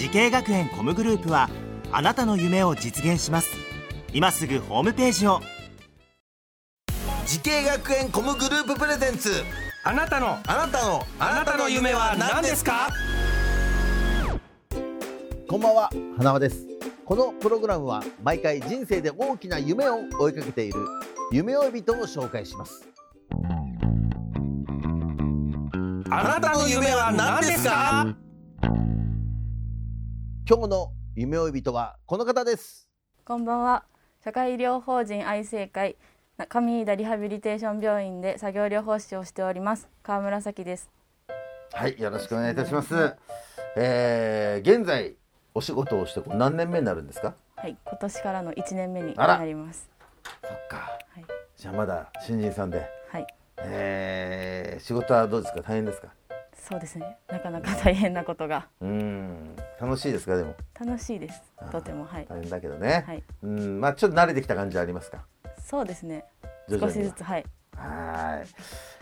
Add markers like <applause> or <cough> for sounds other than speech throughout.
滋慶学園 COMグループはあなたの夢を実現します。今すぐホームページを。滋慶学園 COMグループプレゼンツ。あなたの。あなたの。あなたの夢は何ですか？こんばんは。花輪です。このプログラムは毎回人生で大きな夢を追いかけている。夢追い人を紹介します。あなたの夢は何ですか？今日の夢追い人はこの方です。こんばんは。社会医療法人愛生会上井田リハビリテーション病院で作業療法士をしております川村咲です。はいよろしくお願いいたします。えー、現在お仕事をして何年目になるんですか？はい、今年からの1年目になります。そっか。はい、じゃあまだ新人さんで。はい、えー、仕事はどうですか？大変ですか？そうですね。なかなか大変なことが。うーん楽しいですか？でも。楽しいです。とても。はい、大変だけどね、はい、うんまあちょっと慣れてきた感じはありますか？そうですね。少しずつはい、はい。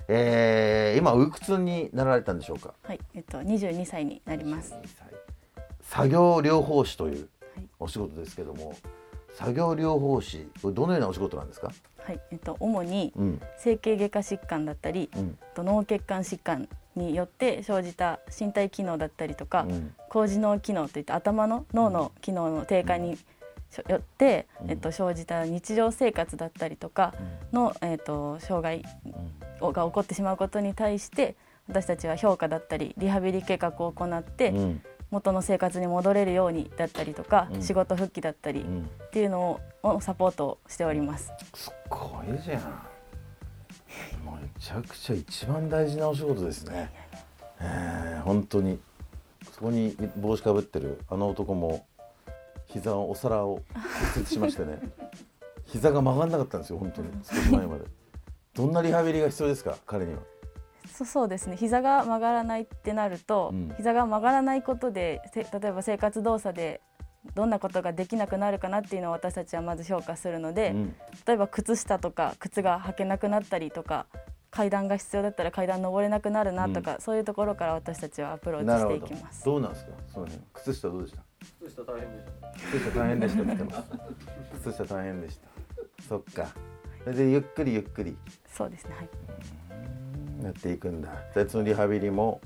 えー、今おいくつになられたんでしょうか？はい、えっと22歳になります。22歳。作業療法士というはい。お仕事ですけども、作業療法士これどのようなお仕事なんですか？はい、えっと主にうん。整形外科疾患だったり、うん。あと脳血管疾患によって生じた身体機能だったりとか、うん。高次脳機能といって頭の脳の機能の低下によって、うん。えっと、生じた日常生活だったりとかの、えっと、障害をが起こってしまうことに対して私たちは評価だったりリハビリ計画を行って、うん。元の生活に戻れるようにだったりとか、うん。仕事復帰だったりっうん。ていうのををサポートしております。すごいじゃん。ちゃくちゃ一番大事なお仕事ですね。えー、本当に。そこに帽子かぶってるあの男も膝をお皿を骨折しましてね。<laughs> 膝が曲がんなかったんですよ本当に。少し前まで。どんなリハビリが必要ですか彼には？そそうですね。膝が曲がらないってなると、うん。膝が曲がらないことでせ例えば生活動作でどんなことができなくなるかなっていうのを私たちはまず評価するので、うん。例えば靴下とか靴が履けなくなったりとか階段が必要だったら階段登れなくなるなとか、そういうところから私たちはアプローチしていきます。ど。うなんですか？その。辺靴下どうでした？靴下大変でした。靴下大変でしたって言ってます。<laughs> 靴下大変でした。そっか。それでゆっくりゆっくり。そうですね。はい。やっていくんだ。でそのリハビリも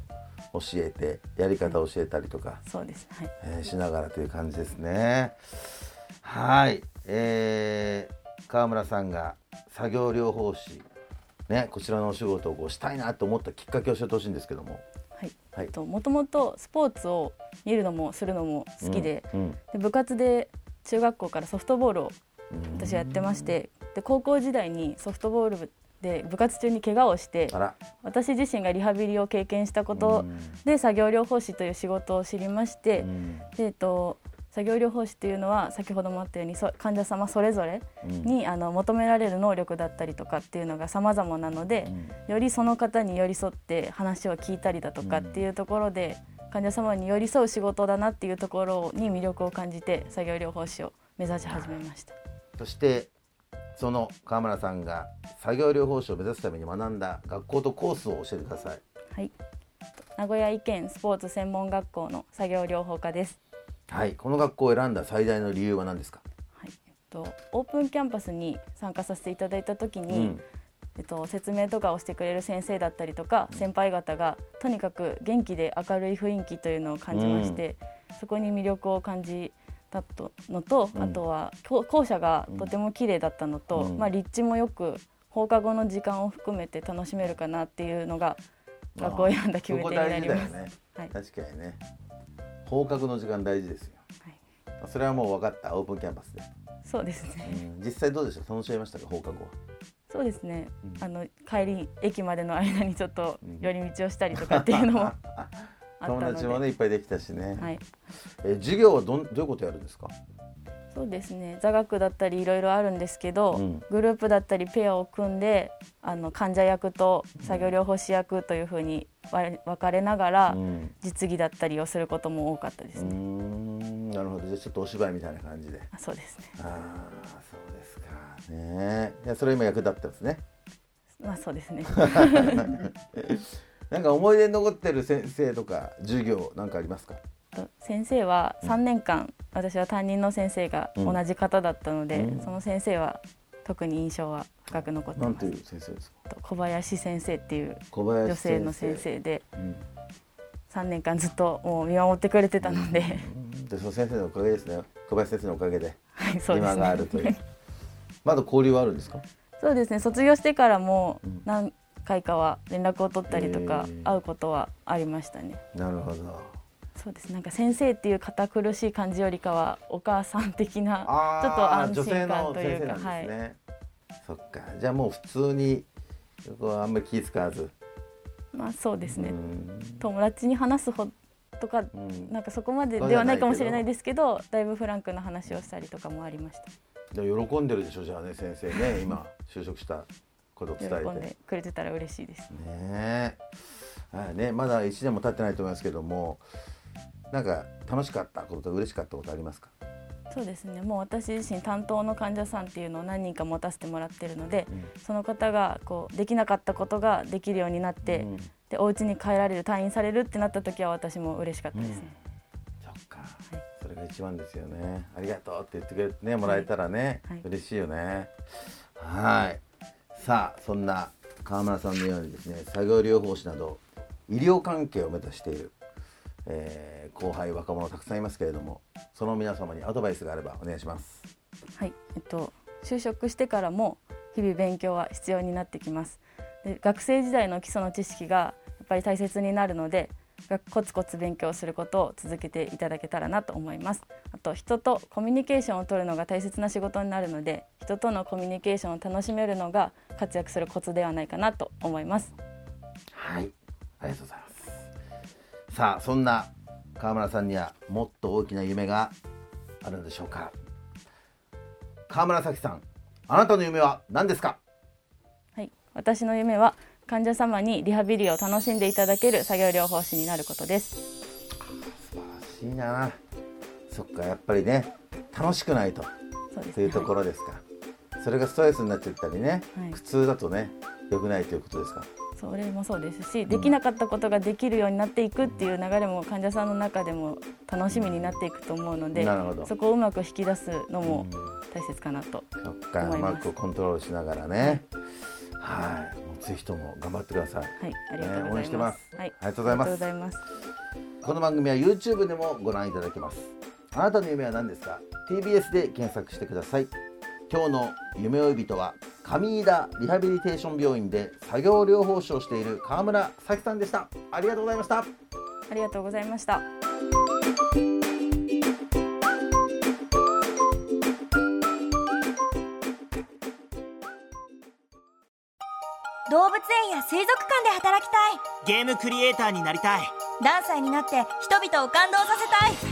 教えてやり方教えたりとか、そうです。はい。えーしながらという感じですね。はい。えー、川村さんが作業療法士ねこちらのお仕事をこうしたいなと思ったきっかけを教えてほしいんですけども。はい。はい。ともともとスポーツを見るのもするのも好きで,、うんで部活で中学校からソフトボールをうん。私はやってましてで高校時代にソフトボールで部活中に怪我をして私自身がリハビリを経験したことで作業療法士という仕事を知りまして、うん。でえっと、作業療法士っていうのは先ほどもあったようにそ患者様それぞれうん。にあの求められる能力だったりとかっていうのが様々なので、よりその方に寄り添って話を聞いたりだとかっていうところで、患者様に寄り添う仕事だなっていうところに魅力を感じて作業療法士を目指し始めました。そしてその川村さんが作業療法士を目指すために学んだ学校とコースを教えてください。はい、名古屋医研スポーツ専門学校の作業療法科です。はい。この学校を選んだ最大の理由は何ですか？はい、えっとオープンキャンパスに参加させていただいた時に、うん。えっと説明とかをしてくれる先生だったりとか先輩方がとにかく元気で明るい雰囲気というのを感じまして、そこに魅力を感じたとのと、うん。あとは校校舎がとても綺麗だったのと、うん。まあ立地もよく放課後の時間を含めて楽しめるかなっていうのが学校を選んだ決め手になります。ね、はい。確かにね放課後の時間大事ですよ、はい。それはもう分かった。オープンキャンパスで、そうですね。うん。実際どうでした？楽しめましたか？放課後は。そうですね。うん。あの帰り駅までの間にちょっとうん。寄り道をしたりとかっていうのも <laughs> 友達もねいっぱいできたしね、はい、え授業はどんどういうことやるんですか？そうですね。座学だったりいろいろあるんですけど、うん。グループだったりペアを組んであの患者役と作業療法士役というふうに分かれながら、うん。実技だったりをすることも多かったですね、ん。なるほど。じゃあちょっとお芝居みたいな感じで。あそうですね。ああそうですか。ね。いやそれ今役立ってますね。まあそうですね。<laughs> なんか思い出に残ってる先生とか授業なんかありますか？と先生は3年間、私は担任の先生が同じ方だったので、うん。その先生は特に印象は深く残ってます。なんていう先生ですか？と小林先生っていう女性の先生でうん。3年間ずっともう見守ってくれてたので、でその先生のおかげですね。小林先生のおかげで今があるねという。まだ交流はあるんですか？そうですね。卒業してからもうん。何回かは連絡を取ったりとか会うことはありましたね。なるほどそうです。なんか先生っていう堅苦しい感じよりかはお母さん的なちょっと安心の感というか先生なんですね、そっか。じゃあもう普通にそこはあんまり気使わず。まあそうですね、うん。友達に話すほとかうん。なんかそこまでではないかもしれないですけどだいぶフランクな話をしたりとかもありました。で喜んでるでしょじゃあね先生ね <laughs> 今就職したことを伝えて。喜んでくれてたら嬉しいです。ねねまだ1年も経ってないと思いますけどもなんか楽しかったこと嬉しかったことありますか？そうですね。もう私自身担当の患者さんっていうのを何人か持たせてもらってるので、うん。その方がこうできなかったことができるようになって、うん。でお家に帰られる退院されるってなった時は私も嬉しかったですね、そっか、それが一番ですよね。ありがとうって言ってくれてねもらえたらね、はい。嬉しいよね。はい。さあそんな川村さんのようにですね作業療法士など医療関係を目指している、えー後輩若者たくさんいますけれどもその皆様にアドバイスがあればお願いします。はいえっと就職してからも日々勉強は必要になってきます。で学生時代の基礎の知識がやっぱり大切になるのでがコツコツ勉強することを続けていただけたらなと思います。あと人とコミュニケーションを取るのが大切な仕事になるので人とのコミュニケーションを楽しめるのが活躍するコツではないかなと思います。はいありがとうございますさあそんな川村さんにはもっと大きな夢があるのでしょうか。川村咲さんあなたの夢は何ですか？はい、私の夢は患者様にリハビリを楽しんでいただける作業療法士になることです。素晴らしいな。そっかやっぱりね楽しくないとそういうところですか、それがストレスになっちゃったりね、はい。苦痛だとね良くないということですかそれもそうですし、できなかったことができるようになっていくっていう流れも患者さんの中でも楽しみになっていくと思うのでそこをうまく引き出すのもうん。大切かなと、そっか思いうますまくコントロールしながらね。はい。もうぜひとも頑張ってください。はい、ありがとうございま。援してますす。はい、ありがとうございます。ありがとうございます。この番組は YouTube でもご覧いただけます。あなたの夢は何ですか？TBS で検索してください今日の夢追い人は上井田リハビリテーション病院で作業療法士をしている川村咲さんでした。ありがとうございました。ありがとうございました。動物園や水族館で働きたい。ゲームクリエイターになりたい。何歳になって人々を感動させたい